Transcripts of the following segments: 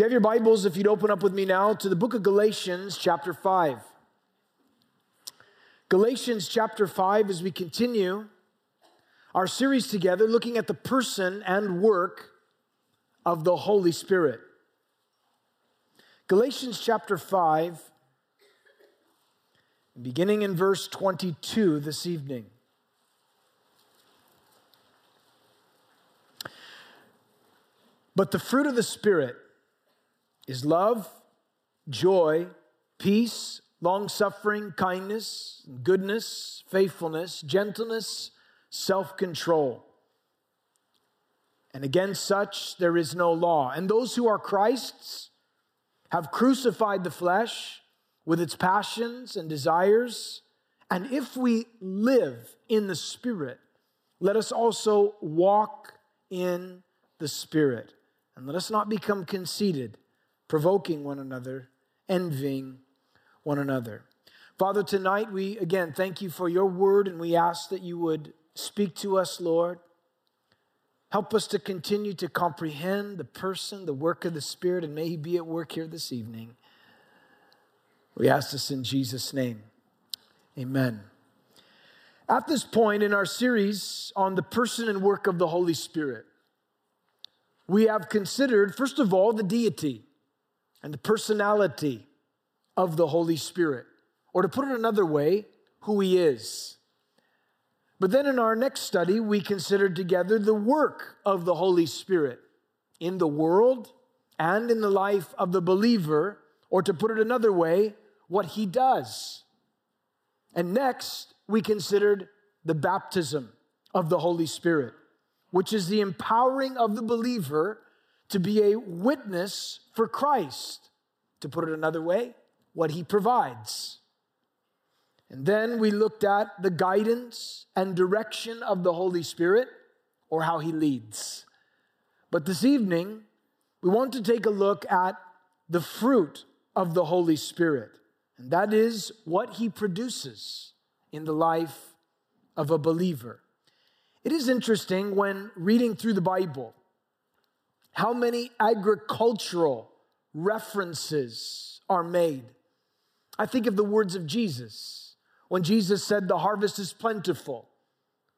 you have your Bibles, if you'd open up with me now to the book of Galatians, chapter 5. Galatians chapter 5, as we continue our series together, looking at the person and work of the Holy Spirit. Galatians chapter 5, beginning in verse 22 this evening. But the fruit of the Spirit is love, joy, peace, long suffering, kindness, goodness, faithfulness, gentleness, self control. And against such there is no law. And those who are Christ's have crucified the flesh with its passions and desires. And if we live in the Spirit, let us also walk in the Spirit. And let us not become conceited, provoking one another, envying one another. Father, tonight we again thank you for your word and we ask that you would speak to us, Lord. Help us to continue to comprehend the person, the work of the Spirit, and may He be at work here this evening. We ask this in Jesus' name. Amen. At this point in our series on the person and work of the Holy Spirit, we have considered, first of all, the deity and the personality of the Holy Spirit. Or to put it another way, who he is. But then in our next study, we considered together the work of the Holy Spirit in the world and in the life of the believer, or to put it another way, what he does. And next, we considered the baptism of the Holy Spirit which is the empowering of the believer to be a witness for Christ. To put it another way, what he provides. And then we looked at the guidance and direction of the Holy Spirit or how he leads. But this evening, we want to take a look at the fruit of the Holy Spirit. And that is what he produces in the life of a believer. It is interesting when reading through the Bible how many agricultural references are made. I think of the words of Jesus when Jesus said, The harvest is plentiful,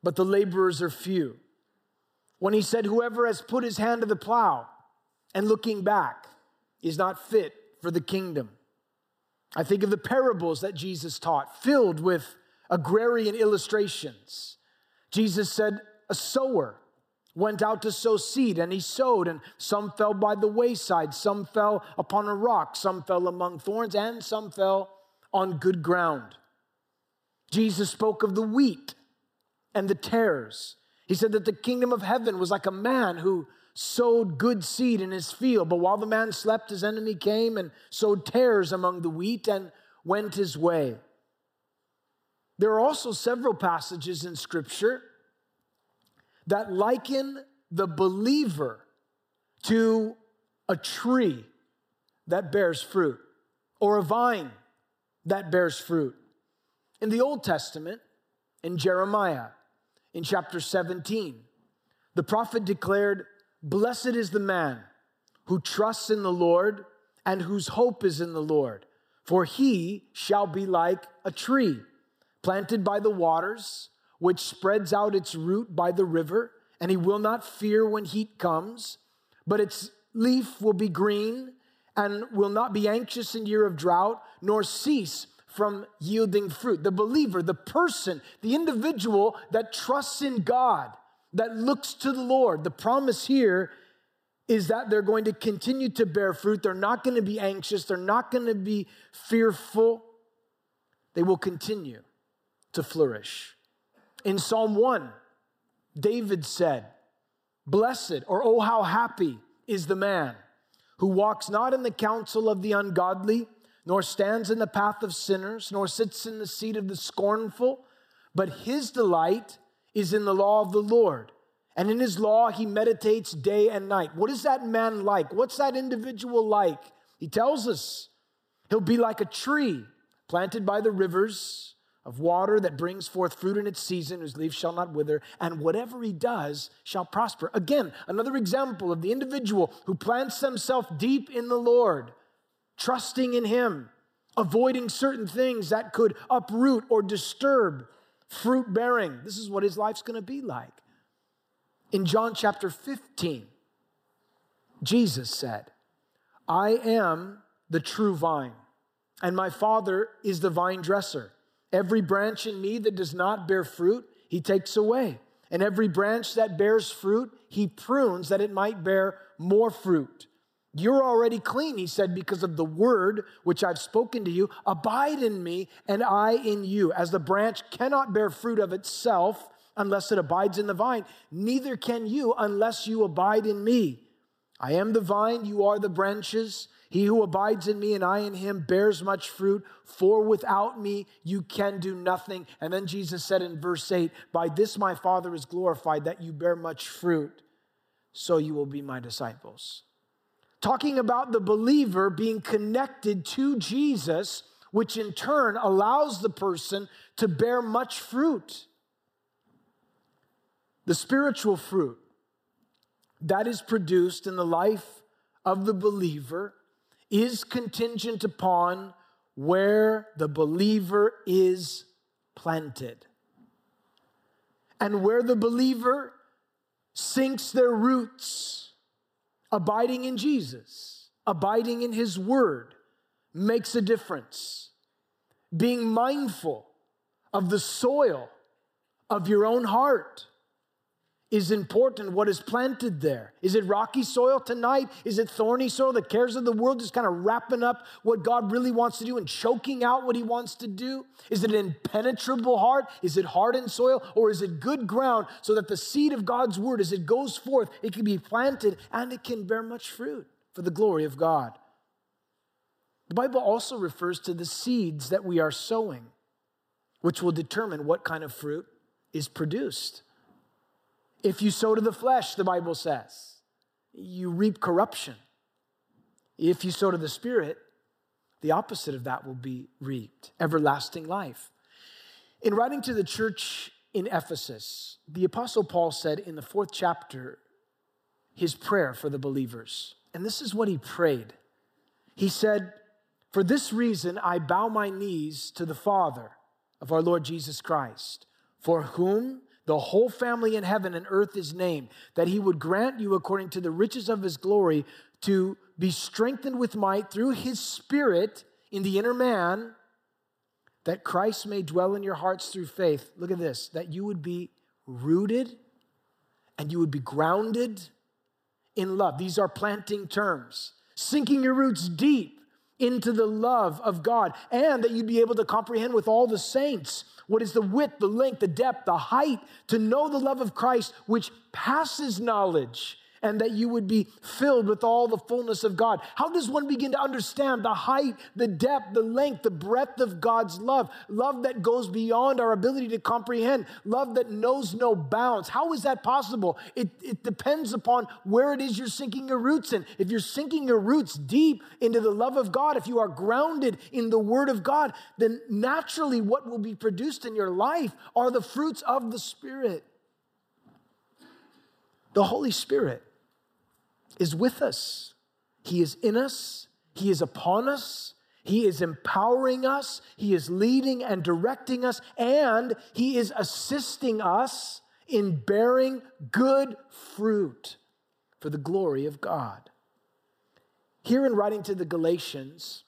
but the laborers are few. When he said, Whoever has put his hand to the plow and looking back is not fit for the kingdom. I think of the parables that Jesus taught, filled with agrarian illustrations Jesus said, A sower went out to sow seed, and he sowed, and some fell by the wayside, some fell upon a rock, some fell among thorns, and some fell on good ground. Jesus spoke of the wheat and the tares. He said that the kingdom of heaven was like a man who sowed good seed in his field, but while the man slept, his enemy came and sowed tares among the wheat and went his way. There are also several passages in Scripture that liken the believer to a tree that bears fruit or a vine that bears fruit. In the Old Testament, in Jeremiah, in chapter 17, the prophet declared, Blessed is the man who trusts in the Lord and whose hope is in the Lord, for he shall be like a tree planted by the waters, which spreads out its root by the river, and he will not fear when heat comes, but its leaf will be green and will not be anxious in year of drought, nor cease from yielding fruit. The believer, the person, the individual that trusts in God, that looks to the Lord. The promise here is that they're going to continue to bear fruit. They're not going to be anxious. They're not going to be fearful. They will continue to flourish. In Psalm 1, David said, Blessed, or oh, how happy is the man who walks not in the counsel of the ungodly, nor stands in the path of sinners, nor sits in the seat of the scornful, but his delight is in the law of the Lord. And in his law, he meditates day and night. What is that man like? What's that individual like? He tells us he'll be like a tree planted by the rivers of water that brings forth fruit in its season, whose leaves shall not wither, and whatever he does shall prosper. Again, another example of the individual who plants himself deep in the Lord, trusting in him, avoiding certain things that could uproot or disturb fruit bearing. This is what his life's going to be like. In John chapter 15, Jesus said, I am the true vine, and my Father is the vine dresser. Every branch in me that does not bear fruit, he takes away. And every branch that bears fruit, he prunes that it might bear more fruit. You're already clean, he said, because of the word which I've spoken to you. Abide in me, and I in you. As the branch cannot bear fruit of itself unless it abides in the vine, neither can you unless you abide in me. I am the vine, you are the branches. He who abides in me and I in him bears much fruit, for without me you can do nothing. And then Jesus said in verse 8, By this my Father is glorified, that you bear much fruit, so you will be my disciples. Talking about the believer being connected to Jesus, which in turn allows the person to bear much fruit. The spiritual fruit that is produced in the life of the believer is contingent upon where the believer is planted. And where the believer sinks their roots, abiding in Jesus, abiding in His Word, makes a difference. Being mindful of the soil of your own heart is important what is planted there. Is it rocky soil tonight? Is it thorny soil? The cares of the world just kind of wrapping up what God really wants to do and choking out what He wants to do? Is it an impenetrable heart? Is it hardened soil? Or is it good ground so that the seed of God's word, as it goes forth, it can be planted and it can bear much fruit for the glory of God? The Bible also refers to the seeds that we are sowing, which will determine what kind of fruit is produced. If you sow to the flesh, the Bible says, you reap corruption. If you sow to the Spirit, the opposite of that will be reaped everlasting life. In writing to the church in Ephesus, the Apostle Paul said in the fourth chapter his prayer for the believers. And this is what he prayed. He said, For this reason I bow my knees to the Father of our Lord Jesus Christ, for whom the whole family in heaven and earth is named, that he would grant you, according to the riches of his glory, to be strengthened with might through his spirit in the inner man, that Christ may dwell in your hearts through faith. Look at this that you would be rooted and you would be grounded in love. These are planting terms, sinking your roots deep into the love of God, and that you'd be able to comprehend with all the saints what is the width, the length, the depth, the height, to know the love of Christ, which passes knowledge, and that you would be filled with all the fullness of God. How does one begin to understand the height, the depth, the length, the breadth of God's love? Love that goes beyond our ability to comprehend, love that knows no bounds. How is that possible? It, it depends upon where it is you're sinking your roots in. If you're sinking your roots deep into the love of God, if you are grounded in the Word of God, then naturally what will be produced in your life are the fruits of the Spirit. The Holy Spirit is with us. He is in us, He is upon us, He is empowering us, He is leading and directing us, and He is assisting us in bearing good fruit for the glory of God. Here in writing to the Galatians,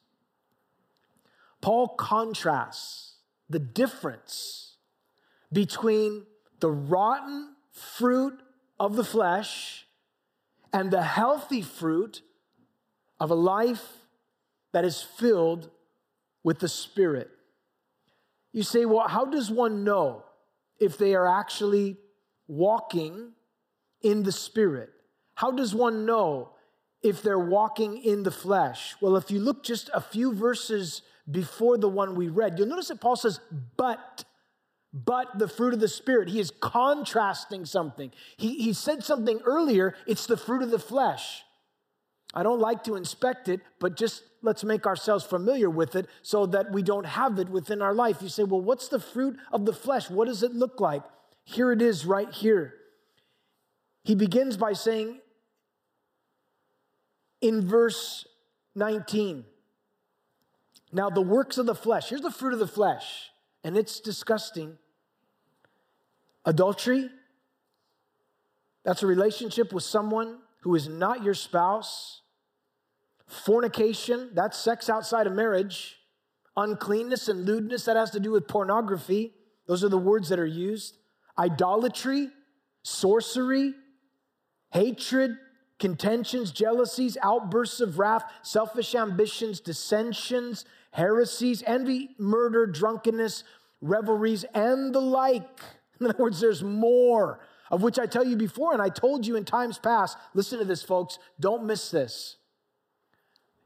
Paul contrasts the difference between the rotten fruit of the flesh and the healthy fruit of a life that is filled with the Spirit. You say, well, how does one know if they are actually walking in the Spirit? How does one know if they're walking in the flesh? Well, if you look just a few verses before the one we read, you'll notice that Paul says, but but the fruit of the Spirit. He is contrasting something. He, he said something earlier, it's the fruit of the flesh. I don't like to inspect it, but just let's make ourselves familiar with it so that we don't have it within our life. You say, well, what's the fruit of the flesh? What does it look like? Here it is right here. He begins by saying in verse 19, now the works of the flesh, here's the fruit of the flesh, and it's disgusting. Adultery, that's a relationship with someone who is not your spouse. Fornication, that's sex outside of marriage. Uncleanness and lewdness, that has to do with pornography. Those are the words that are used. Idolatry, sorcery, hatred, contentions, jealousies, outbursts of wrath, selfish ambitions, dissensions, heresies, envy, murder, drunkenness, revelries, and the like. In other words, there's more of which I tell you before, and I told you in times past. Listen to this, folks. Don't miss this.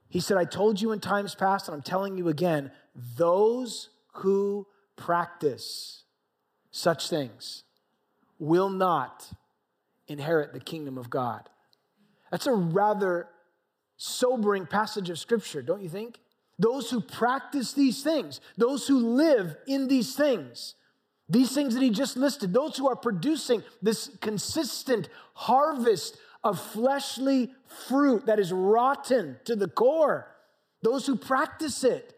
He said, I told you in times past, and I'm telling you again those who practice such things will not inherit the kingdom of God. That's a rather sobering passage of scripture, don't you think? Those who practice these things, those who live in these things, these things that he just listed, those who are producing this consistent harvest of fleshly fruit that is rotten to the core. Those who practice it,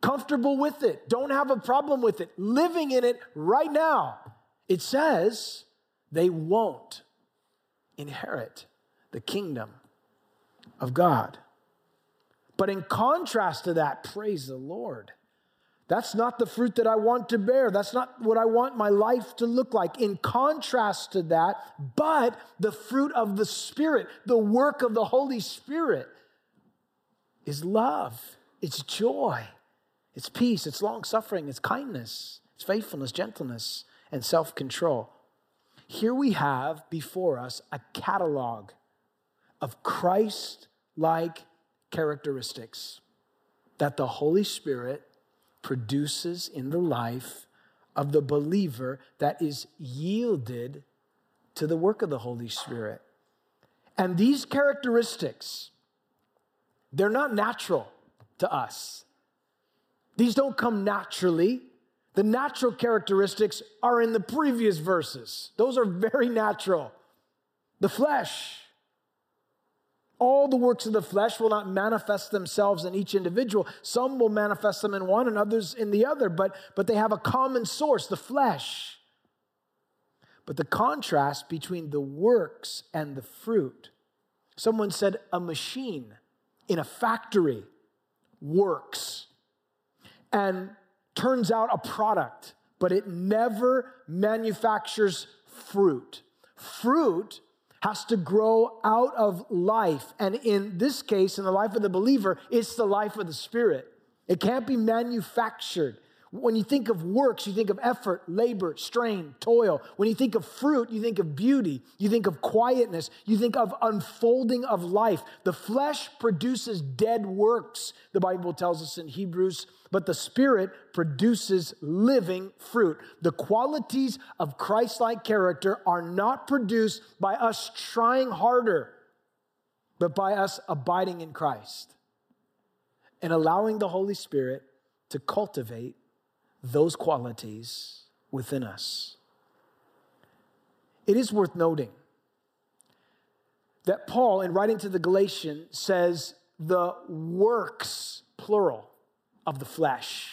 comfortable with it, don't have a problem with it, living in it right now. It says they won't inherit the kingdom of God. But in contrast to that, praise the Lord. That's not the fruit that I want to bear. That's not what I want my life to look like. In contrast to that, but the fruit of the Spirit, the work of the Holy Spirit, is love, it's joy, it's peace, it's long suffering, it's kindness, it's faithfulness, gentleness, and self control. Here we have before us a catalog of Christ like characteristics that the Holy Spirit produces in the life of the believer that is yielded to the work of the Holy Spirit. And these characteristics, they're not natural to us. These don't come naturally. The natural characteristics are in the previous verses, those are very natural. The flesh, all the works of the flesh will not manifest themselves in each individual. Some will manifest them in one and others in the other, but, but they have a common source, the flesh. But the contrast between the works and the fruit. Someone said a machine in a factory works and turns out a product, but it never manufactures fruit. Fruit has to grow out of life. And in this case, in the life of the believer, it's the life of the Spirit. It can't be manufactured. When you think of works, you think of effort, labor, strain, toil. When you think of fruit, you think of beauty. You think of quietness. You think of unfolding of life. The flesh produces dead works, the Bible tells us in Hebrews, but the Spirit produces living fruit. The qualities of Christ like character are not produced by us trying harder, but by us abiding in Christ and allowing the Holy Spirit to cultivate those qualities within us. It is worth noting that Paul, in writing to the Galatians, says the works, plural, of the flesh.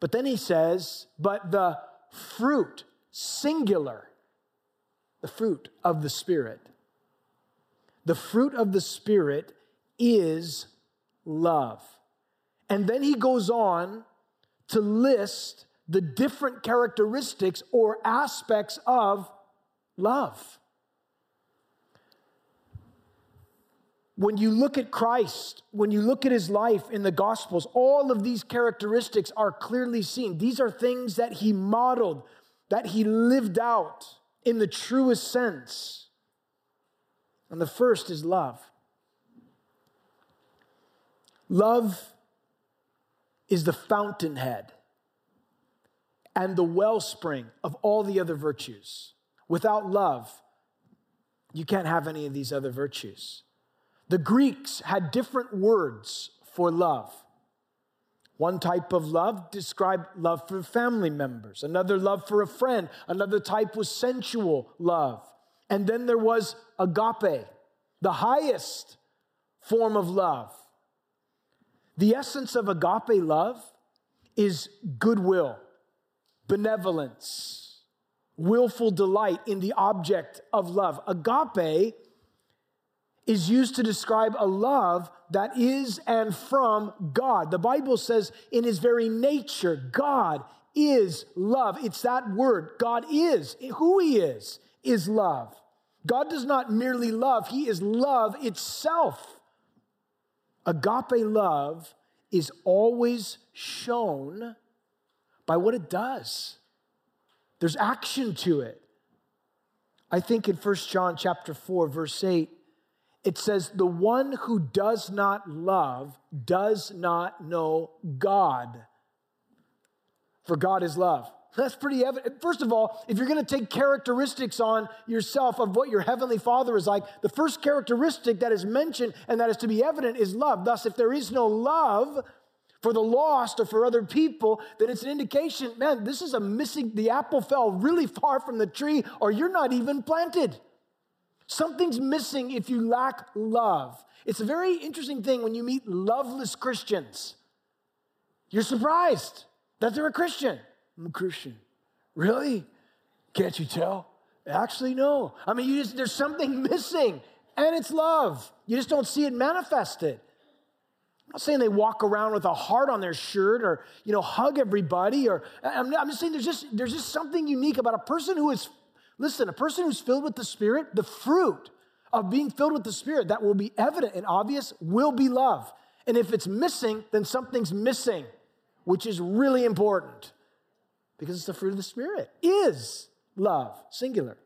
But then he says, but the fruit, singular, the fruit of the Spirit. The fruit of the Spirit is love. And then he goes on to list the different characteristics or aspects of love. When you look at Christ, when you look at his life in the Gospels, all of these characteristics are clearly seen. These are things that he modeled, that he lived out in the truest sense. And the first is love. Love is the fountainhead and the wellspring of all the other virtues. Without love, you can't have any of these other virtues. The Greeks had different words for love. One type of love described love for family members, another love for a friend, another type was sensual love. And then there was agape, the highest form of love. The essence of agape love is goodwill, benevolence, willful delight in the object of love. Agape is used to describe a love that is and from God. The Bible says, in his very nature, God is love. It's that word. God is. Who he is, is love. God does not merely love, he is love itself. Agape love is always shown by what it does. There's action to it. I think in 1 John chapter 4 verse 8 it says, The one who does not love does not know God. For God is love. That's pretty evident. First of all, if you're going to take characteristics on yourself of what your heavenly Father is like, the first characteristic that is mentioned and that is to be evident is love. Thus, if there is no love for the lost or for other people, then it's an indication, man, this is a missing, the apple fell really far from the tree, or you're not even planted. Something's missing if you lack love. It's a very interesting thing when you meet loveless Christians. You're surprised that they're a Christian. I'm a Christian. Really? Can't you tell? Actually, no. I mean, you just, there's something missing, and it's love. You just don't see it manifested. I'm not saying they walk around with a heart on their shirt or, you know, hug everybody or I'm, I'm just saying there's just there's just something unique about a person who is Listen, a person who's filled with the Spirit, the fruit of being filled with the Spirit that will be evident and obvious will be love. And if it's missing, then something's missing, which is really important because it's the fruit of the Spirit is love, singular.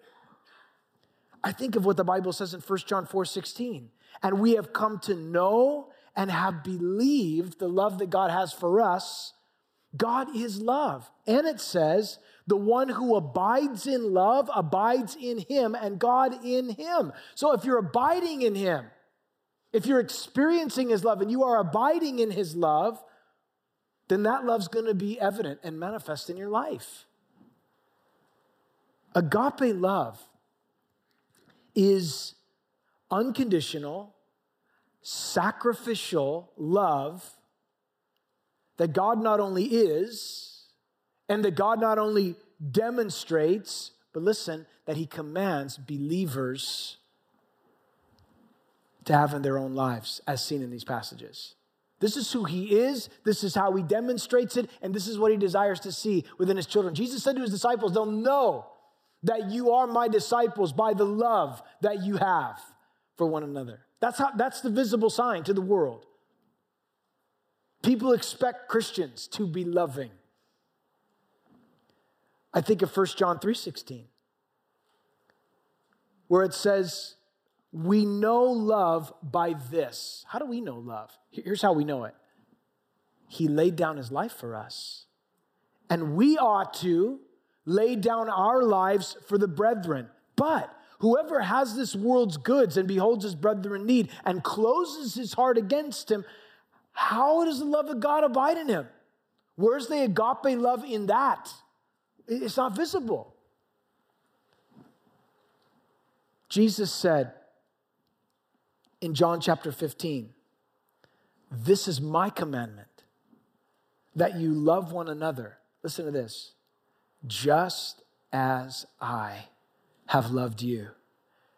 I think of what the Bible says in 1 John 4 16. And we have come to know and have believed the love that God has for us. God is love. And it says, the one who abides in love abides in him and God in him. So if you're abiding in him, if you're experiencing his love and you are abiding in his love, then that love's going to be evident and manifest in your life. Agape love is unconditional, sacrificial love that God not only is, and that God not only demonstrates, but listen, that He commands believers to have in their own lives, as seen in these passages. This is who He is, this is how He demonstrates it, and this is what He desires to see within His children. Jesus said to His disciples, They'll know that you are my disciples by the love that you have for one another. That's, how, that's the visible sign to the world. People expect Christians to be loving. I think of 1 John 3:16 where it says we know love by this. How do we know love? Here's how we know it. He laid down his life for us. And we ought to lay down our lives for the brethren. But whoever has this world's goods and beholds his brother in need and closes his heart against him, how does the love of God abide in him? Where's the agape love in that? It's not visible. Jesus said in John chapter 15, This is my commandment that you love one another. Listen to this just as I have loved you.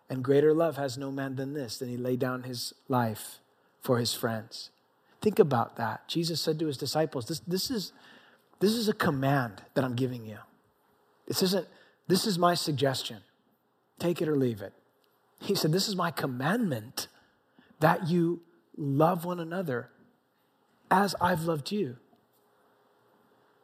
And greater love has no man than this, than he laid down his life for his friends. Think about that. Jesus said to his disciples, This, this, is, this is a command that I'm giving you. This isn't, this is my suggestion. Take it or leave it. He said, This is my commandment that you love one another as I've loved you.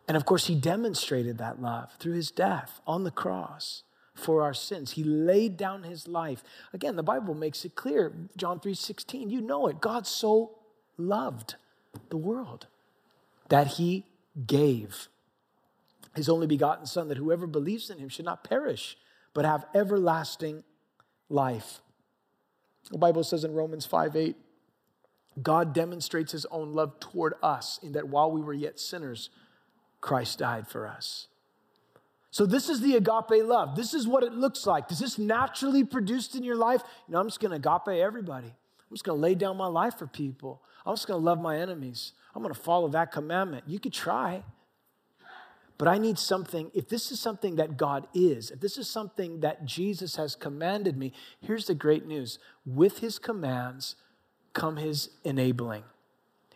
And of course, he demonstrated that love through his death on the cross for our sins. He laid down his life. Again, the Bible makes it clear, John 3 16, you know it. God so loved the world that he gave his only begotten Son, that whoever believes in him should not perish, but have everlasting life. The Bible says in Romans 5 8, God demonstrates his own love toward us in that while we were yet sinners, Christ died for us. So, this is the agape love. This is what it looks like. Does this naturally produced in your life? You know, I'm just going to agape everybody. I'm just going to lay down my life for people. I'm just going to love my enemies. I'm going to follow that commandment. You could try. But I need something, if this is something that God is, if this is something that Jesus has commanded me, here's the great news. With his commands come his enabling.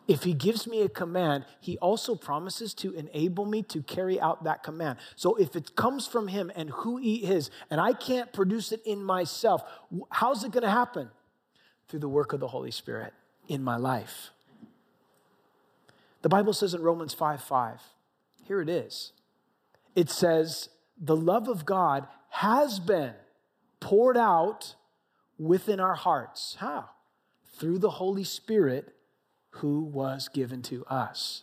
If he gives me a command, he also promises to enable me to carry out that command. So if it comes from him and who he is, and I can't produce it in myself, how's it going to happen? Through the work of the Holy Spirit in my life. The Bible says in Romans 5 5, here it is. It says, the love of God has been poured out within our hearts. How? Through the Holy Spirit who was given to us.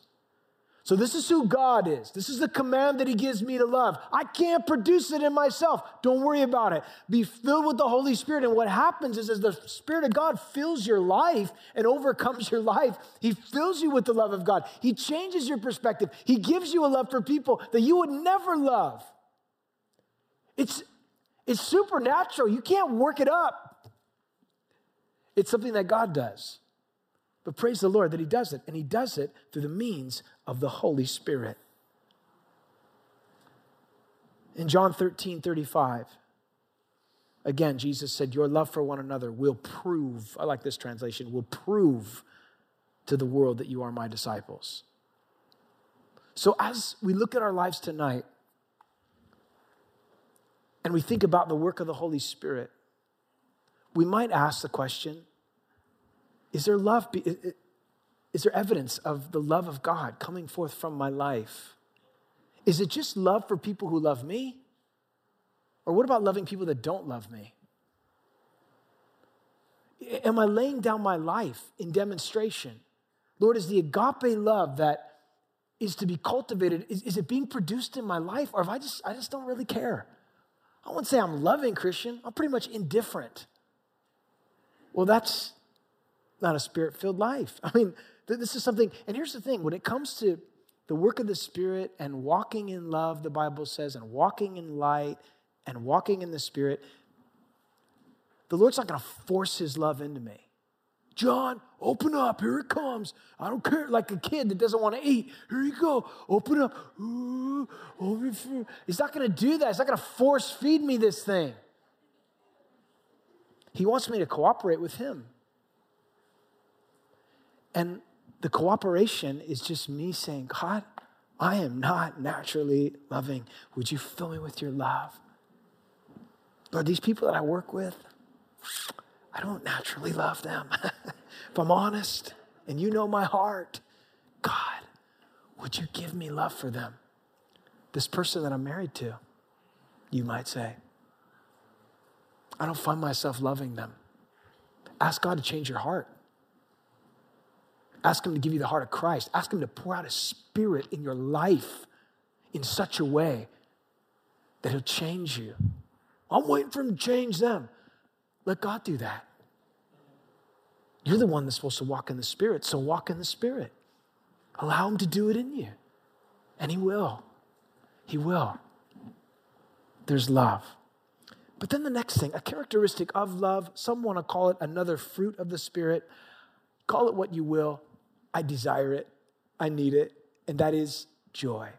So, this is who God is. This is the command that He gives me to love. I can't produce it in myself. Don't worry about it. Be filled with the Holy Spirit. And what happens is, as the Spirit of God fills your life and overcomes your life, He fills you with the love of God. He changes your perspective. He gives you a love for people that you would never love. It's, it's supernatural. You can't work it up, it's something that God does. But praise the Lord that He does it, and He does it through the means of the Holy Spirit. In John 13 35, again, Jesus said, Your love for one another will prove, I like this translation, will prove to the world that you are my disciples. So as we look at our lives tonight, and we think about the work of the Holy Spirit, we might ask the question is there love? Is there evidence of the love of God coming forth from my life? Is it just love for people who love me? Or what about loving people that don't love me? Am I laying down my life in demonstration? Lord, is the agape love that is to be cultivated, is, is it being produced in my life? Or if I just I just don't really care? I wouldn't say I'm loving Christian, I'm pretty much indifferent. Well, that's not a spirit filled life. I mean, this is something, and here's the thing when it comes to the work of the Spirit and walking in love, the Bible says, and walking in light and walking in the Spirit, the Lord's not going to force His love into me. John, open up. Here it comes. I don't care. Like a kid that doesn't want to eat. Here you go. Open up. He's not going to do that. He's not going to force feed me this thing. He wants me to cooperate with Him. And the cooperation is just me saying, God, I am not naturally loving. Would you fill me with your love? Lord, these people that I work with, I don't naturally love them. if I'm honest and you know my heart, God, would you give me love for them? This person that I'm married to, you might say, I don't find myself loving them. Ask God to change your heart. Ask Him to give you the heart of Christ. Ask Him to pour out a spirit in your life in such a way that He'll change you. I'm waiting for Him to change them. Let God do that. You're the one that's supposed to walk in the Spirit, so walk in the Spirit. Allow Him to do it in you. And He will. He will. There's love. But then the next thing, a characteristic of love, some want to call it another fruit of the Spirit. Call it what you will. I desire it, I need it, and that is joy.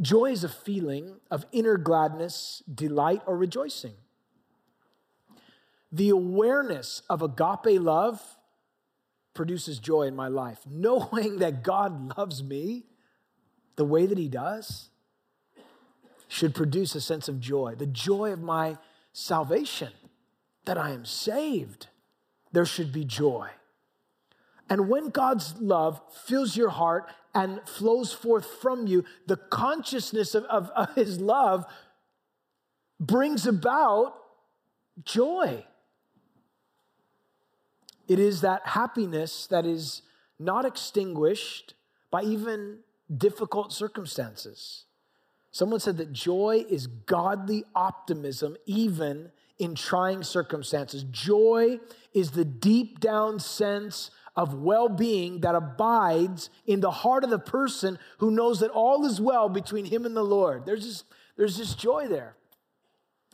Joy is a feeling of inner gladness, delight, or rejoicing. The awareness of agape love produces joy in my life. Knowing that God loves me the way that He does should produce a sense of joy, the joy of my salvation, that I am saved. There should be joy. And when God's love fills your heart and flows forth from you, the consciousness of, of, of His love brings about joy. It is that happiness that is not extinguished by even difficult circumstances. Someone said that joy is godly optimism, even in trying circumstances. Joy is the deep down sense of well being that abides in the heart of the person who knows that all is well between him and the Lord. There's this, there's this joy there.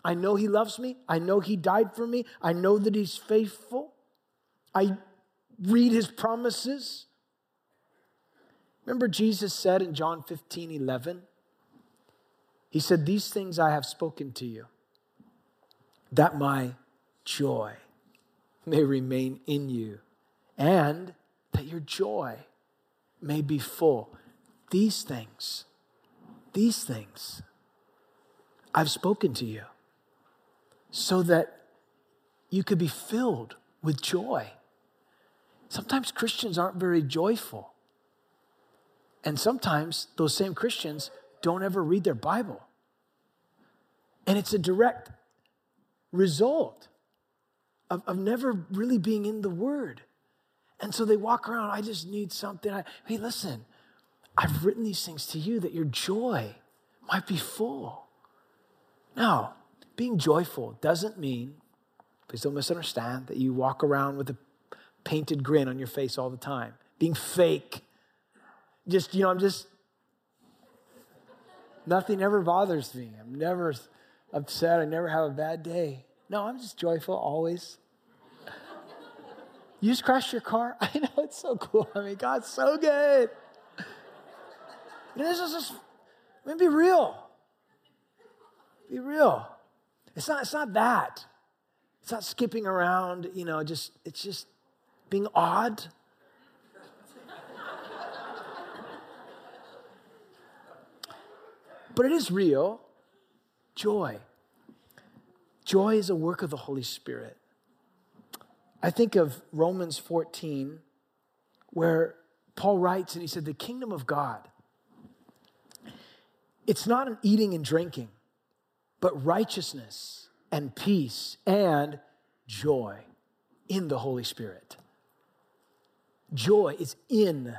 I know he loves me. I know he died for me. I know that he's faithful. I read his promises. Remember, Jesus said in John 15 11, He said, These things I have spoken to you, that my joy may remain in you and that your joy may be full. These things, these things I've spoken to you so that you could be filled with joy. Sometimes Christians aren't very joyful. And sometimes those same Christians don't ever read their Bible. And it's a direct result of, of never really being in the Word. And so they walk around, I just need something. I, hey, listen, I've written these things to you that your joy might be full. Now, being joyful doesn't mean, please don't misunderstand, that you walk around with a painted grin on your face all the time, being fake. Just, you know, I'm just, nothing ever bothers me. I'm never upset. I never have a bad day. No, I'm just joyful always. You just crashed your car? I know, it's so cool. I mean, God's so good. This is just, I mean, be real. Be real. It's not, it's not that. It's not skipping around, you know, just, it's just being odd. but it is real. Joy. Joy is a work of the Holy Spirit. I think of Romans 14, where Paul writes and he said, The kingdom of God, it's not an eating and drinking, but righteousness and peace and joy in the Holy Spirit. Joy is in,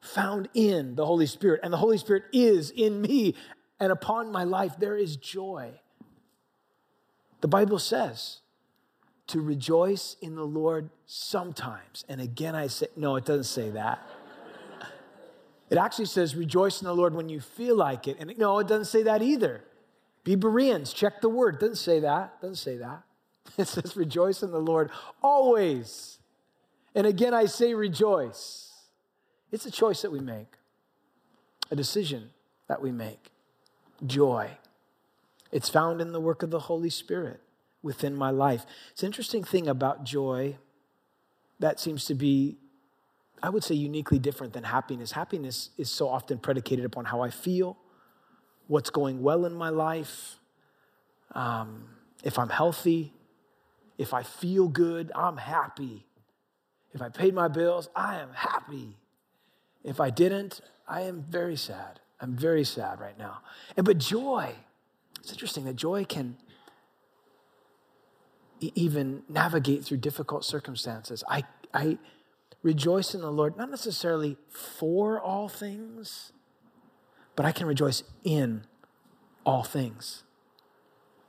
found in the Holy Spirit, and the Holy Spirit is in me, and upon my life there is joy. The Bible says, to rejoice in the Lord sometimes. And again, I say, no, it doesn't say that. It actually says, rejoice in the Lord when you feel like it. And no, it doesn't say that either. Be Bereans, check the word. Doesn't say that. Doesn't say that. It says, rejoice in the Lord always. And again, I say, rejoice. It's a choice that we make, a decision that we make. Joy. It's found in the work of the Holy Spirit within my life. It's an interesting thing about joy that seems to be, I would say, uniquely different than happiness. Happiness is so often predicated upon how I feel, what's going well in my life, um, if I'm healthy, if I feel good, I'm happy. If I paid my bills, I am happy. If I didn't, I am very sad. I'm very sad right now. And but joy, it's interesting that joy can even navigate through difficult circumstances. I, I rejoice in the Lord, not necessarily for all things, but I can rejoice in all things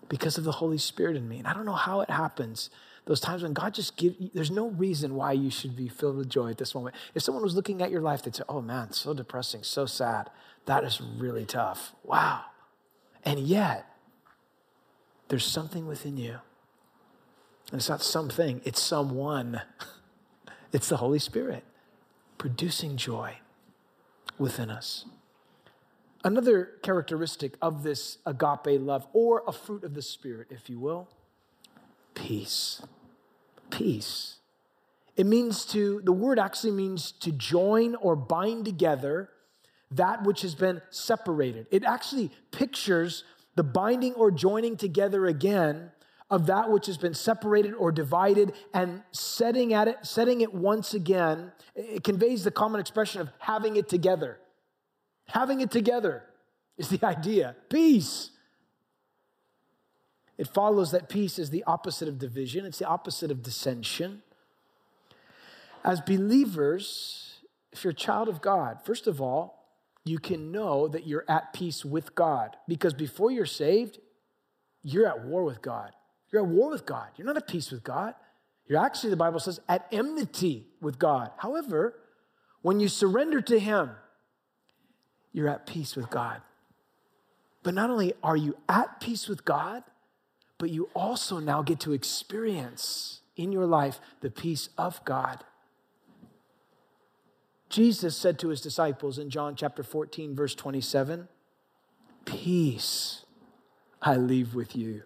because of the Holy Spirit in me. And I don't know how it happens. Those times when God just gives, there's no reason why you should be filled with joy at this moment. If someone was looking at your life, they'd say, oh man, so depressing, so sad. That is really tough. Wow. And yet, there's something within you and it's not something, it's someone. It's the Holy Spirit producing joy within us. Another characteristic of this agape love, or a fruit of the Spirit, if you will, peace. Peace. It means to, the word actually means to join or bind together that which has been separated. It actually pictures the binding or joining together again of that which has been separated or divided and setting at it setting it once again it conveys the common expression of having it together. Having it together is the idea. Peace. It follows that peace is the opposite of division. It's the opposite of dissension. As believers if you're a child of god first of all you can know that you're at peace with god because before you're saved you're at war with god You're at war with God. You're not at peace with God. You're actually, the Bible says, at enmity with God. However, when you surrender to Him, you're at peace with God. But not only are you at peace with God, but you also now get to experience in your life the peace of God. Jesus said to his disciples in John chapter 14, verse 27, Peace I leave with you.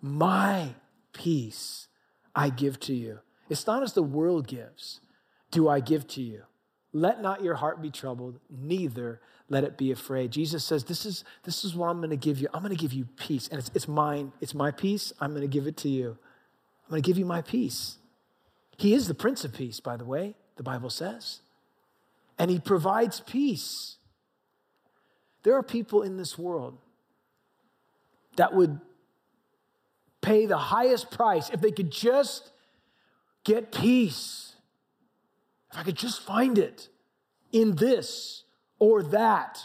My peace I give to you. It's not as the world gives, do I give to you. Let not your heart be troubled, neither let it be afraid. Jesus says, This is, this is what I'm going to give you. I'm going to give you peace. And it's, it's mine. It's my peace. I'm going to give it to you. I'm going to give you my peace. He is the Prince of Peace, by the way, the Bible says. And He provides peace. There are people in this world that would pay the highest price if they could just get peace. If I could just find it in this or that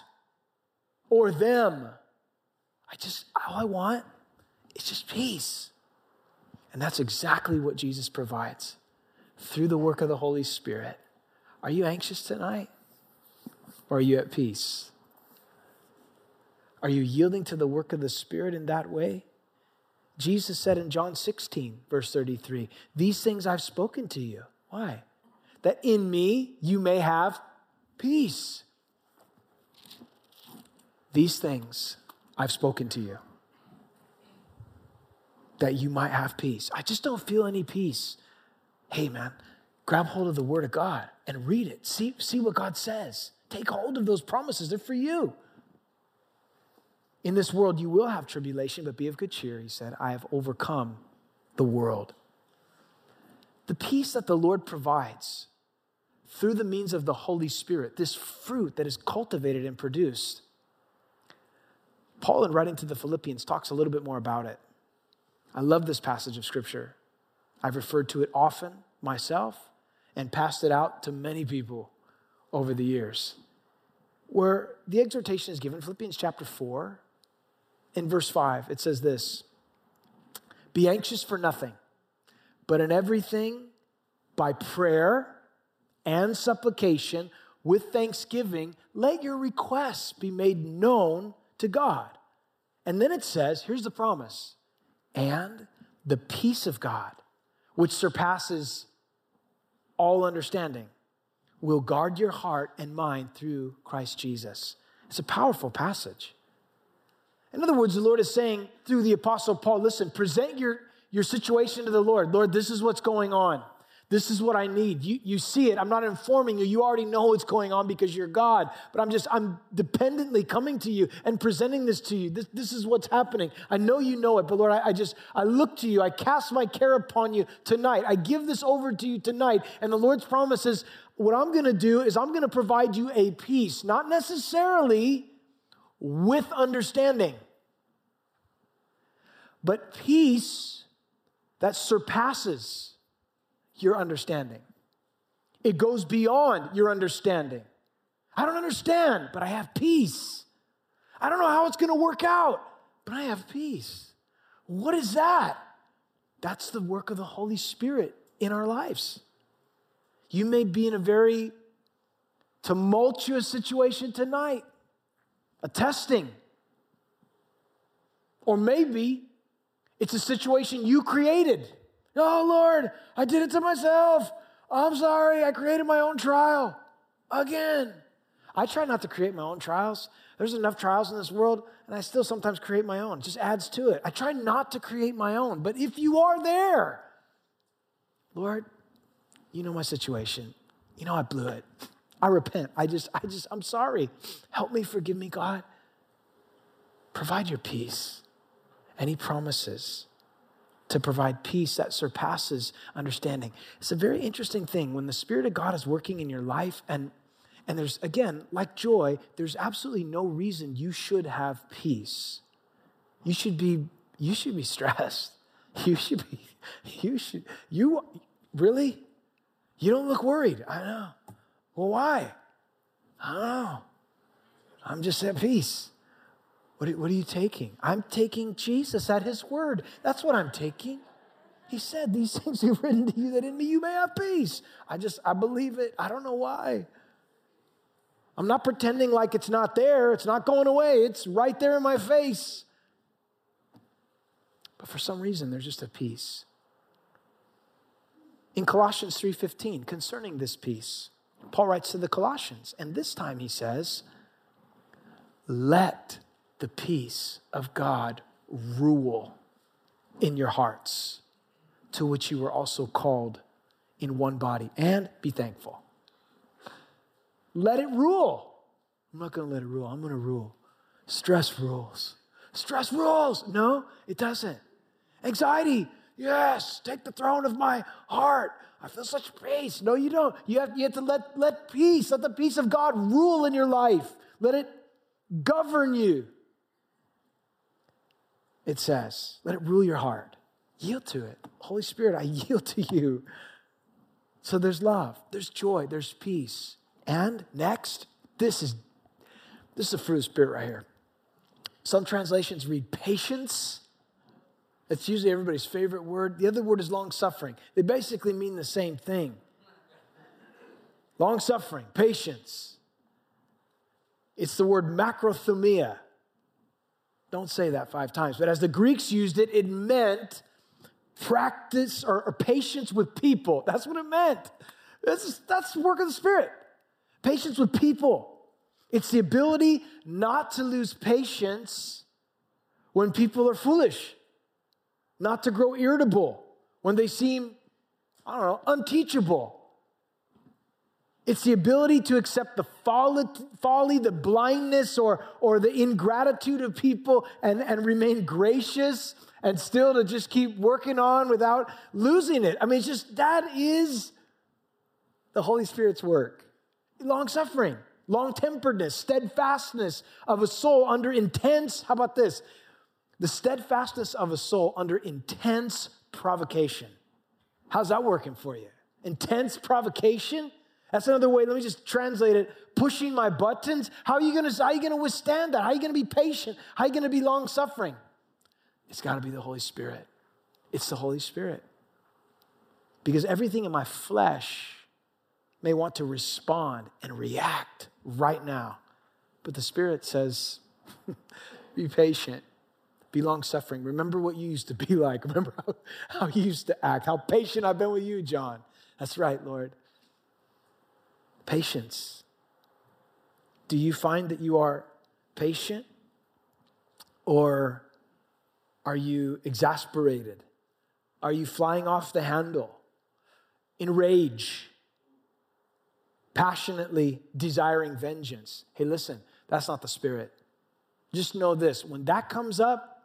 or them. I just, all I want is just peace. And that's exactly what Jesus provides through the work of the Holy Spirit. Are you anxious tonight? Or are you at peace? Are you yielding to the work of the Spirit in that way? Jesus said in John 16, verse 33, These things I've spoken to you. Why? That in me you may have peace. These things I've spoken to you. That you might have peace. I just don't feel any peace. Hey, man, grab hold of the Word of God and read it. See, see what God says. Take hold of those promises, they're for you. In this world, you will have tribulation, but be of good cheer, he said. I have overcome the world. The peace that the Lord provides through the means of the Holy Spirit, this fruit that is cultivated and produced. Paul, in writing to the Philippians, talks a little bit more about it. I love this passage of Scripture. I've referred to it often myself and passed it out to many people over the years. Where the exhortation is given, Philippians chapter 4, in verse 5, it says this Be anxious for nothing, but in everything, by prayer and supplication, with thanksgiving, let your requests be made known to God. And then it says, here's the promise, and the peace of God, which surpasses all understanding, will guard your heart and mind through Christ Jesus. It's a powerful passage. In other words, the Lord is saying through the Apostle Paul, listen, present your, your situation to the Lord. Lord, this is what's going on. This is what I need. You, you see it. I'm not informing you. You already know what's going on because you're God. But I'm just, I'm dependently coming to you and presenting this to you. This, this is what's happening. I know you know it, but Lord, I, I just, I look to you. I cast my care upon you tonight. I give this over to you tonight. And the Lord's promise is what I'm going to do is I'm going to provide you a peace, not necessarily with understanding but peace that surpasses your understanding. It goes beyond your understanding. I don't understand, but I have peace. I don't know how it's going to work out, but I have peace. What is that? That's the work of the Holy Spirit in our lives. You may be in a very tumultuous situation tonight, a testing. Or maybe it's a situation you created. Oh, Lord, I did it to myself. I'm sorry, I created my own trial again. I try not to create my own trials. There's enough trials in this world, and I still sometimes create my own. It just adds to it. I try not to create my own. But if you are there, Lord, you know my situation. You know I blew it. I repent. I just, I just, I'm sorry. Help me, forgive me, God. Provide your peace. And he promises to provide peace that surpasses understanding. It's a very interesting thing when the Spirit of God is working in your life, and, and there's, again, like joy, there's absolutely no reason you should have peace. You should be, you should be stressed. You should be, you should, you, really? You don't look worried. I know. Well, why? I don't know. I'm just at peace. What are, what are you taking? I'm taking Jesus at his word. That's what I'm taking. He said, These things are written to you that in me you may have peace. I just, I believe it. I don't know why. I'm not pretending like it's not there. It's not going away. It's right there in my face. But for some reason, there's just a peace. In Colossians 3:15, concerning this peace, Paul writes to the Colossians, and this time he says, Let the peace of God rule in your hearts, to which you were also called in one body, and be thankful. Let it rule. I'm not going to let it rule. I'm going to rule. Stress rules. Stress rules. No, it doesn't. Anxiety, yes, take the throne of my heart. I feel such peace. No, you don't. You have, you have to let, let peace, let the peace of God rule in your life. Let it govern you. It says, let it rule your heart. Yield to it. Holy Spirit, I yield to you. So there's love, there's joy, there's peace. And next, this is this is the fruit of the spirit right here. Some translations read patience. That's usually everybody's favorite word. The other word is long suffering. They basically mean the same thing. Long suffering, patience. It's the word macrothumia. Don't say that five times. But as the Greeks used it, it meant practice or, or patience with people. That's what it meant. That's, that's work of the Spirit. Patience with people. It's the ability not to lose patience when people are foolish, not to grow irritable when they seem, I don't know, unteachable. It's the ability to accept the folly, the blindness, or, or the ingratitude of people and, and remain gracious and still to just keep working on without losing it. I mean, it's just that is the Holy Spirit's work long suffering, long temperedness, steadfastness of a soul under intense, how about this? The steadfastness of a soul under intense provocation. How's that working for you? Intense provocation? That's another way. Let me just translate it. Pushing my buttons. How are you gonna, how are you gonna withstand that? How are you gonna be patient? How are you gonna be long suffering? It's gotta be the Holy Spirit. It's the Holy Spirit. Because everything in my flesh may want to respond and react right now. But the Spirit says, be patient, be long suffering. Remember what you used to be like. Remember how, how you used to act, how patient I've been with you, John. That's right, Lord. Patience. Do you find that you are patient or are you exasperated? Are you flying off the handle in rage? passionately desiring vengeance. Hey, listen, that's not the spirit. Just know this when that comes up,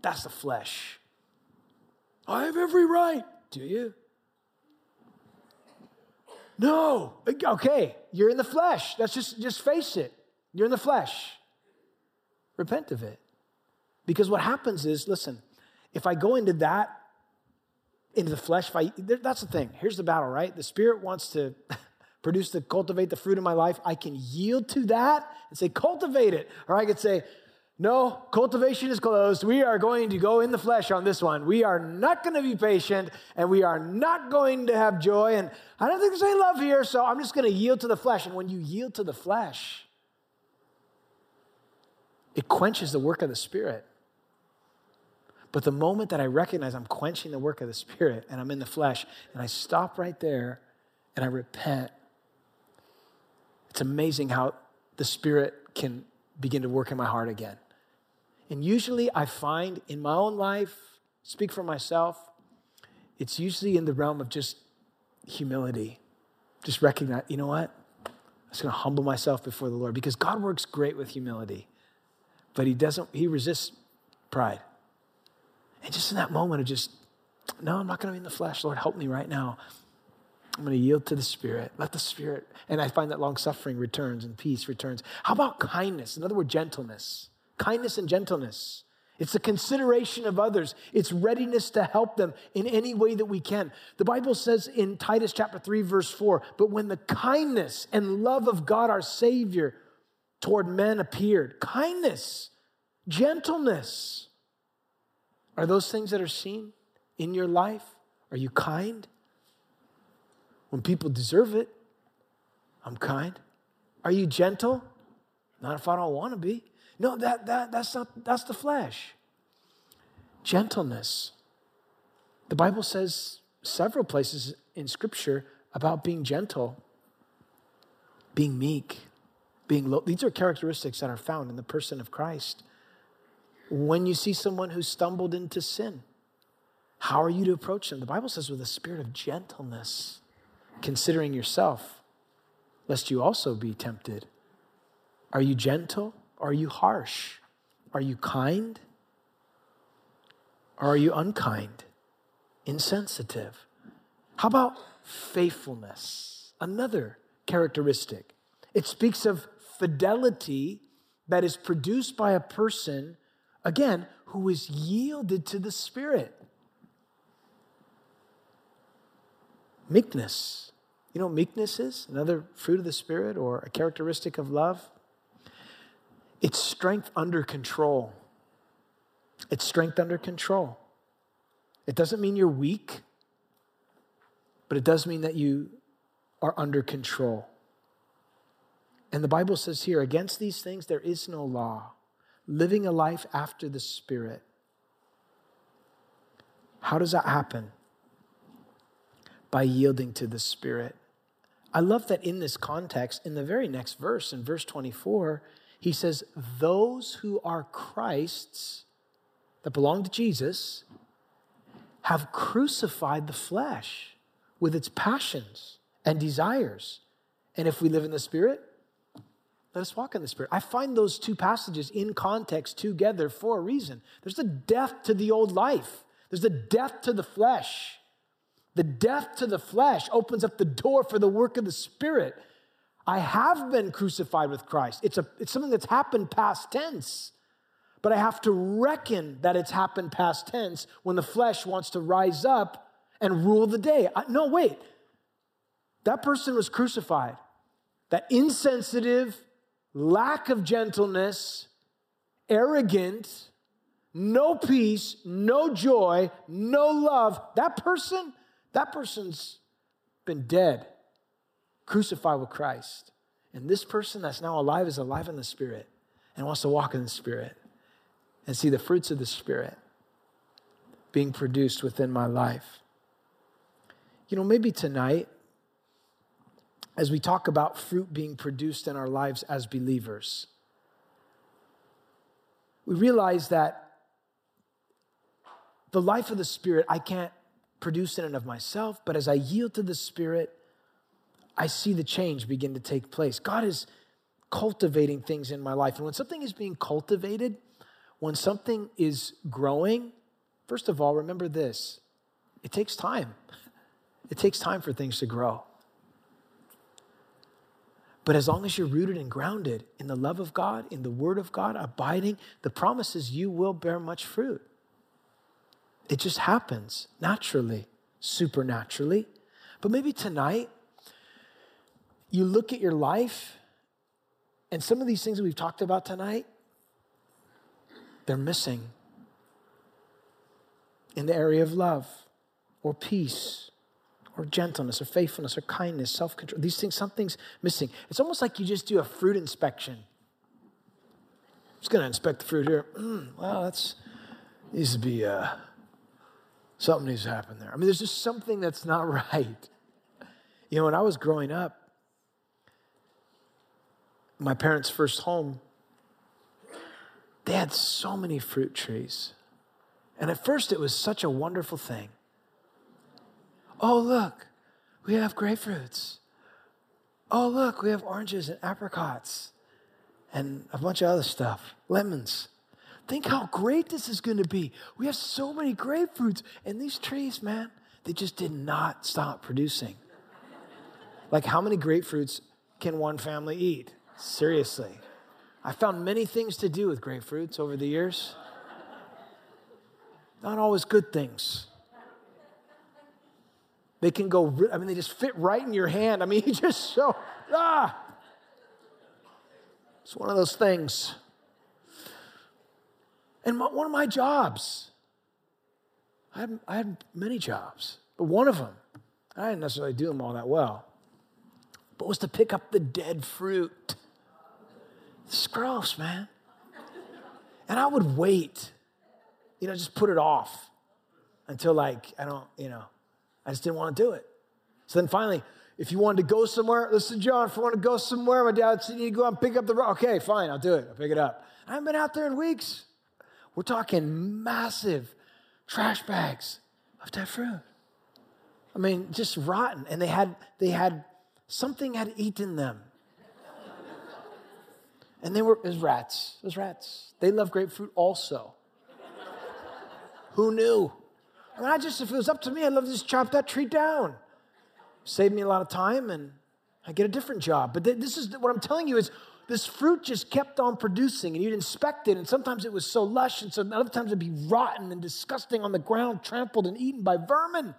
that's the flesh. I have every right. Do you? No. Okay, you're in the flesh. That's just just face it. You're in the flesh. Repent of it. Because what happens is, listen, if I go into that, into the flesh, if I, that's the thing. Here's the battle, right? The spirit wants to produce to cultivate the fruit of my life, I can yield to that and say, cultivate it. Or I could say, no, cultivation is closed. We are going to go in the flesh on this one. We are not going to be patient and we are not going to have joy. And I don't think there's any love here, so I'm just going to yield to the flesh. And when you yield to the flesh, it quenches the work of the Spirit. But the moment that I recognize I'm quenching the work of the Spirit and I'm in the flesh, and I stop right there and I repent it's amazing how the Spirit can begin to work in my heart again. And usually I find in my own life, speak for myself, it's usually in the realm of just humility. Just recognize, you know what? I'm just going to humble myself before the Lord because God works great with humility, but He doesn't, He resists pride. And just in that moment of just, no, I'm not going to be in the flesh. Lord, help me right now. I'm going to yield to the Spirit. Let the Spirit, and I find that long suffering returns and peace returns. How about kindness? In other words, gentleness. Kindness and gentleness. It's the consideration of others. It's readiness to help them in any way that we can. The Bible says in Titus chapter 3, verse 4, but when the kindness and love of God our Savior toward men appeared, kindness, Gentleness. Are those things that are seen in your life? Are you kind? When people deserve it, I'm kind. Are you gentle? Not if I don't want to be. No, that, that, that's, not, that's the flesh. Gentleness. The Bible says several places in Scripture about being gentle, being meek, being low. These are characteristics that are found in the person of Christ. When you see someone who stumbled into sin, how are you to approach them? The Bible says with a spirit of gentleness, considering yourself, lest you also be tempted. Are you gentle? Are you harsh? Are you kind? Or are you unkind? Insensitive? How about faithfulness? Another characteristic. It speaks of fidelity that is produced by a person, again, who is yielded to the Spirit. Meekness. You know meekness is? Another fruit of the Spirit or a characteristic of love? It's strength under control. It's strength under control. It doesn't mean you're weak, but it does mean that you are under control. And the Bible says here, against these things there is no law, living a life after the Spirit. How does that happen? By yielding to the Spirit. I love that in this context, in the very next verse, in verse 24, he says, Those who are Christ's, that belong to Jesus, have crucified the flesh with its passions and desires. And if we live in the Spirit, let us walk in the Spirit. I find those two passages in context together for a reason. There's a death to the old life, there's a death to the flesh. The death to the flesh opens up the door for the work of the Spirit. I have been crucified with Christ. It's, a, it's something that's happened past tense. But I have to reckon that it's happened past tense when the flesh wants to rise up and rule the day. I, no, wait. That person was crucified. That insensitive, lack of gentleness, arrogant, no peace, no joy, no love, that person, that person's been dead, crucified with Christ. And this person that's now alive is alive in the Spirit and wants to walk in the Spirit and see the fruits of the Spirit being produced within my life. You know, maybe tonight, as we talk about fruit being produced in our lives as believers, we realize that the life of the Spirit I can't produce in and of myself, but as I yield to the Spirit, I see the change begin to take place. God is cultivating things in my life. And when something is being cultivated, when something is growing, first of all, remember this it takes time. It takes time for things to grow. But as long as you're rooted and grounded in the love of God, in the Word of God, abiding, the promise is you will bear much fruit. It just happens naturally, supernaturally. But maybe tonight, you look at your life, and some of these things that we've talked about tonight, they're missing in the area of love or peace or gentleness or faithfulness or kindness, self control. These things, something's missing. It's almost like you just do a fruit inspection. I'm just going to inspect the fruit here. Mm, well, that's needs to be uh, something needs to happen there. I mean, there's just something that's not right. You know, when I was growing up, my parents' first home, they had so many fruit trees. And at first, it was such a wonderful thing. Oh, look, we have grapefruits. Oh, look, we have oranges and apricots and a bunch of other stuff, lemons. Think how great this is going to be. We have so many grapefruits, and these trees, man, they just did not stop producing. Like, how many grapefruits can one family eat? Seriously. I found many things to do with grapefruits over the years. Not always good things. They can go, I mean, they just fit right in your hand. I mean, you just so, ah. It's one of those things. And my, one of my jobs, I had, I had many jobs, but one of them, I didn't necessarily do them all that well, but was to pick up the dead fruit. It's gross, man. And I would wait, you know, just put it off until like, I don't, you know, I just didn't want to do it. So then finally, if you wanted to go somewhere, listen, John, if I want to go somewhere, my dad said, you need to go and pick up the rock. Okay, fine, I'll do it. I'll pick it up. I haven't been out there in weeks. We're talking massive trash bags of dead fruit. I mean, just rotten. And they had, they had, something had eaten them. And they were, was rats. Was rats. They love grapefruit also. Who knew? I mean, I just, if it was up to me, I'd love to just chop that tree down. Save me a lot of time and I get a different job. But this is what I'm telling you is this fruit just kept on producing and you'd inspect it and sometimes it was so lush and so other times it'd be rotten and disgusting on the ground trampled and eaten by vermin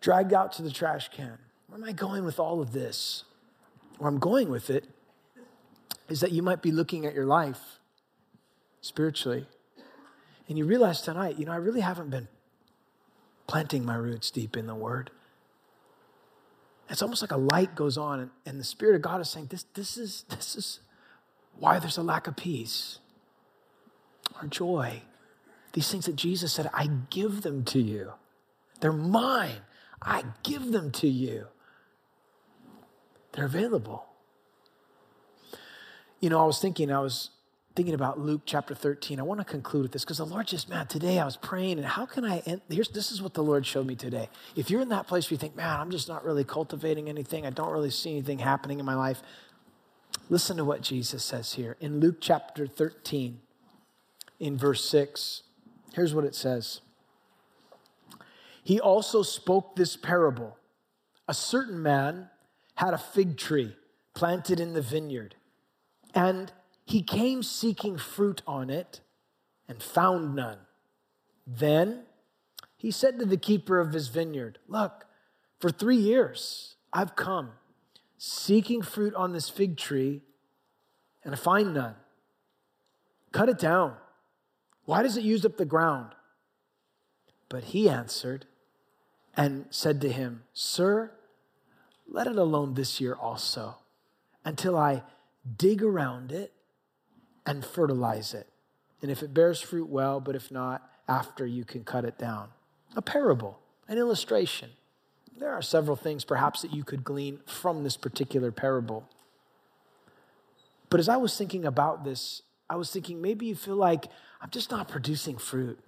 dragged out to the trash can where am i going with all of this where i'm going with it is that you might be looking at your life spiritually and you realize tonight you know i really haven't been planting my roots deep in the word it's almost like a light goes on, and, and the Spirit of God is saying, this, this, is, this is why there's a lack of peace or joy. These things that Jesus said, I give them to you. They're mine. I give them to you. They're available. You know, I was thinking, I was thinking about Luke chapter 13. I want to conclude with this because the Lord just, man, today I was praying, and how can I end? Here's, this is what the Lord showed me today. If you're in that place where you think, man, I'm just not really cultivating anything, I don't really see anything happening in my life, listen to what Jesus says here. In Luke chapter 13, in verse 6, here's what it says He also spoke this parable. A certain man had a fig tree planted in the vineyard, and he came seeking fruit on it and found none. Then he said to the keeper of his vineyard, Look, for three years I've come seeking fruit on this fig tree and I find none. Cut it down. Why does it use up the ground? But he answered and said to him, Sir, let it alone this year also, until I dig around it and fertilize it. And if it bears fruit, well, but if not, after you can cut it down. A parable, an illustration. There are several things perhaps that you could glean from this particular parable. But as I was thinking about this, I was thinking maybe you feel like I'm just not producing fruit.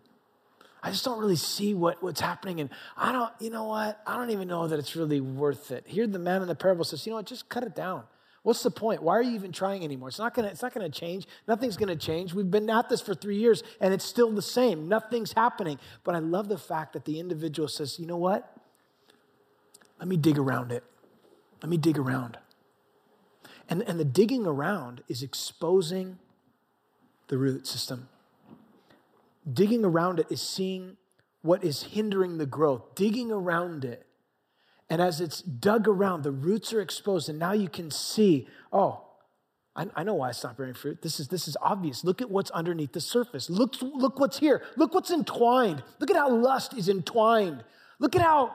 I just don't really see what, what's happening. And I don't, you know what? I don't even know that it's really worth it. Here, the man in the parable says, you know what? Just cut it down. What's the point? Why are you even trying anymore? It's not gonna, it's not gonna change. Nothing's gonna change. We've been at this for three years and it's still the same. Nothing's happening. But I love the fact that the individual says, you know what? Let me dig around it. Let me dig around. And, and the digging around is exposing the root system. Digging around it is seeing what is hindering the growth, digging around it and as it's dug around, the roots are exposed, and now you can see, oh, I, I, know why it's not bearing fruit. This is, this is obvious. Look at what's underneath the surface. Look, look what's here. Look what's entwined. Look at how lust is entwined. Look at how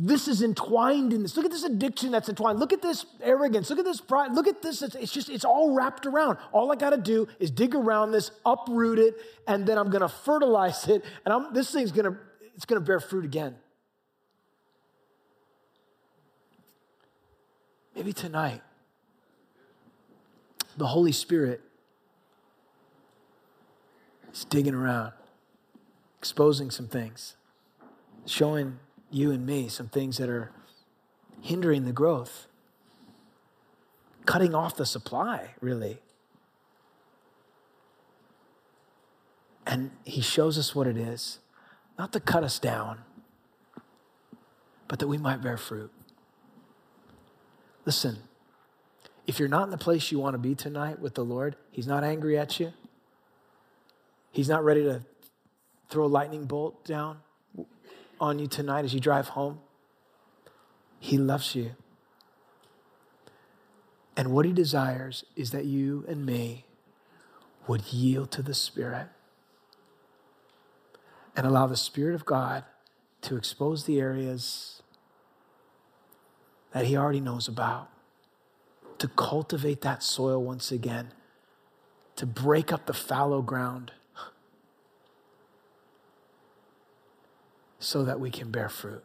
this is entwined in this. Look at this addiction that's entwined. Look at this arrogance. Look at this pride. Look at this. It's, it's just, it's all wrapped around. All I got to do is dig around this, uproot it, and then I'm going to fertilize it, and I'm, this thing's going to, it's going to bear fruit again. Maybe tonight, the Holy Spirit is digging around, exposing some things, showing you and me some things that are hindering the growth, cutting off the supply, really. And He shows us what it is, not to cut us down, but that we might bear fruit. Listen, if you're not in the place you want to be tonight with the Lord, He's not angry at you. He's not ready to throw a lightning bolt down on you tonight as you drive home. He loves you. And what He desires is that you and me would yield to the Spirit and allow the Spirit of God to expose the areas that He already knows about, to cultivate that soil once again, to break up the fallow ground so that we can bear fruit.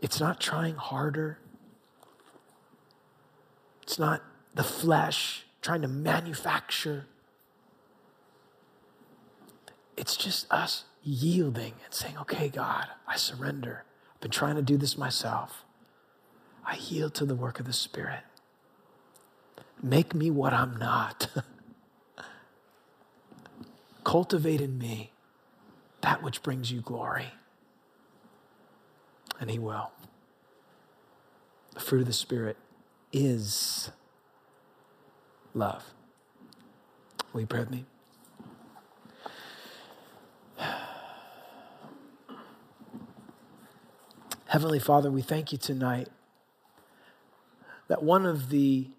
It's not trying harder. It's not the flesh trying to manufacture. It's just us yielding and saying, okay, God, I surrender. I've been trying to do this myself. I yield to the work of the Spirit. Make me what I'm not. Cultivate in me that which brings you glory. And He will. The fruit of the Spirit is love. Will you pray with me? Heavenly Father, we thank you tonight that one of the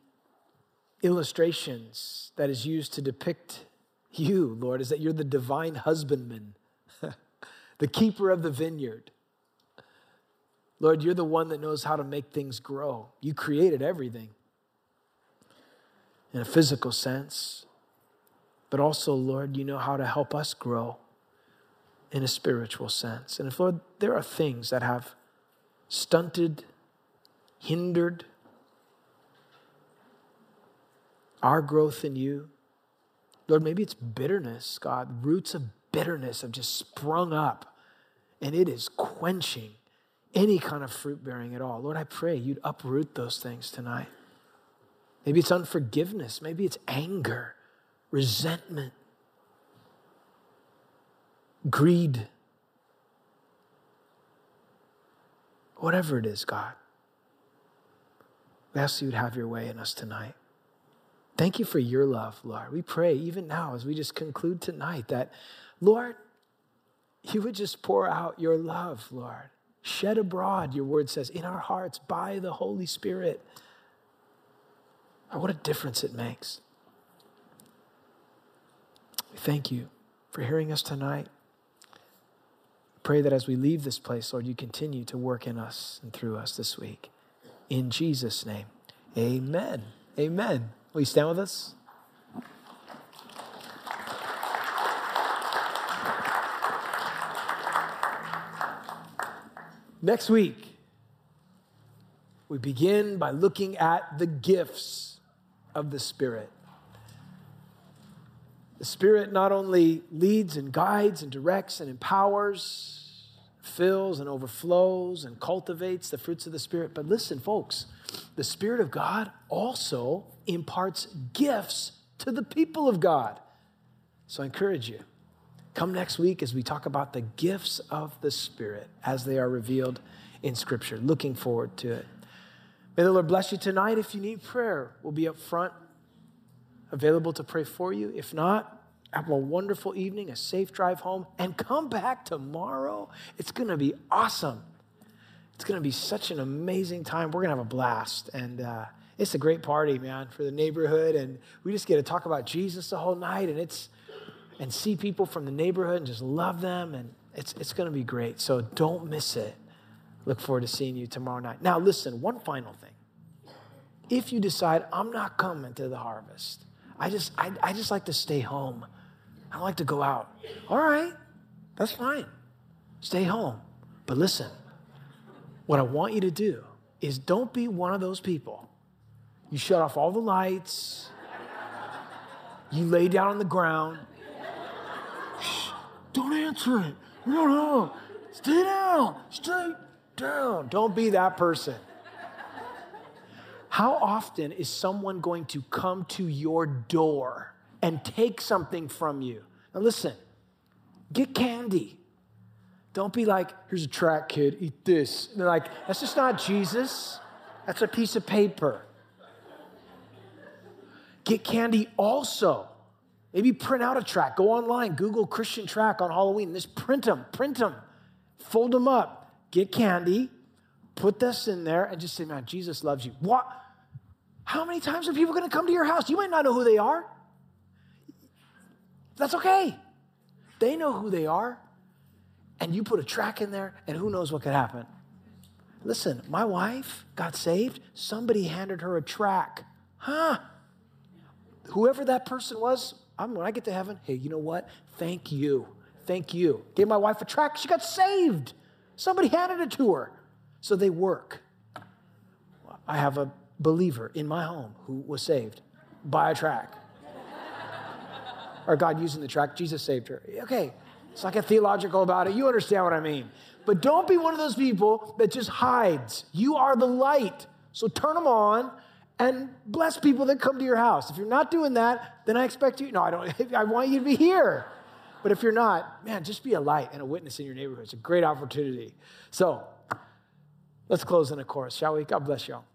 illustrations that is used to depict you, Lord, is that you're the divine husbandman, the keeper of the vineyard. Lord, you're the one that knows how to make things grow. You created everything in a physical sense, but also, Lord, you know how to help us grow in a spiritual sense. And if, Lord, there are things that have stunted, hindered our growth in you, Lord, maybe it's bitterness, God. Roots of bitterness have just sprung up and it is quenching any kind of fruit bearing at all. Lord, I pray you'd uproot those things tonight. Maybe it's unforgiveness. Maybe it's anger, resentment, greed. Whatever it is, God. We ask you would have your way in us tonight. Thank you for your love, Lord. We pray even now as we just conclude tonight that, Lord, you would just pour out your love, Lord. Shed abroad, your word says, in our hearts by the Holy Spirit. Oh, what a difference it makes. We thank you for hearing us tonight. Pray that as we leave this place, Lord, you continue to work in us and through us this week. In Jesus' name, amen. Amen. Will you stand with us? Next week, we begin by looking at the gifts of the Spirit. The Spirit not only leads and guides and directs and empowers, fills and overflows and cultivates the fruits of the Spirit, but listen, folks, the Spirit of God also imparts gifts to the people of God. So I encourage you. Come next week as we talk about the gifts of the Spirit as they are revealed in Scripture. Looking forward to it. May the Lord bless you tonight. If you need prayer, we'll be up front available to pray for you. If not, have a wonderful evening, a safe drive home, and come back tomorrow. It's going to be awesome. It's going to be such an amazing time. We're going to have a blast. And uh, it's a great party, man, for the neighborhood. And we just get to talk about Jesus the whole night and it's and see people from the neighborhood and just love them. And it's, it's going to be great. So don't miss it. Look forward to seeing you tomorrow night. Now, listen, one final thing. If you decide, I'm not coming to the harvest, I just, I, I just like to stay home. I like to go out. All right, that's fine. Stay home. But listen, what I want you to do is don't be one of those people. You shut off all the lights, you lay down on the ground. Don't answer it. No, no. Stay down. Stay down. Don't be that person. How often is someone going to come to your door and take something from you? Now, listen, get candy. Don't be like, here's a track, kid, eat this. And they're like, that's just not Jesus. That's a piece of paper. Get candy also. Maybe print out a track. Go online, Google Christian track on Halloween. Just print them, print them, fold them up. Get candy, put this in there, and just say, man, Jesus loves you. What? How many times are people going to come to your house? You might not know who they are. That's okay. They know who they are. And you put a track in there, and who knows what could happen. Listen, my wife got saved. Somebody handed her a track. Huh? Whoever that person was, I'm, when I get to heaven, hey, you know what? Thank you. Thank you. Gave my wife a track. She got saved. Somebody handed it to her. So they work. I have a believer in my home who was saved by a track. or God using the track, Jesus saved her. Okay, it's like a theological about it. You understand what I mean. But don't be one of those people that just hides. You are the light. So turn them on and bless people that come to your house. If you're not doing that, then I expect you. No, I don't. I want you to be here. But if you're not, man, just be a light and a witness in your neighborhood. It's a great opportunity. So let's close in a chorus, shall we? God bless y'all.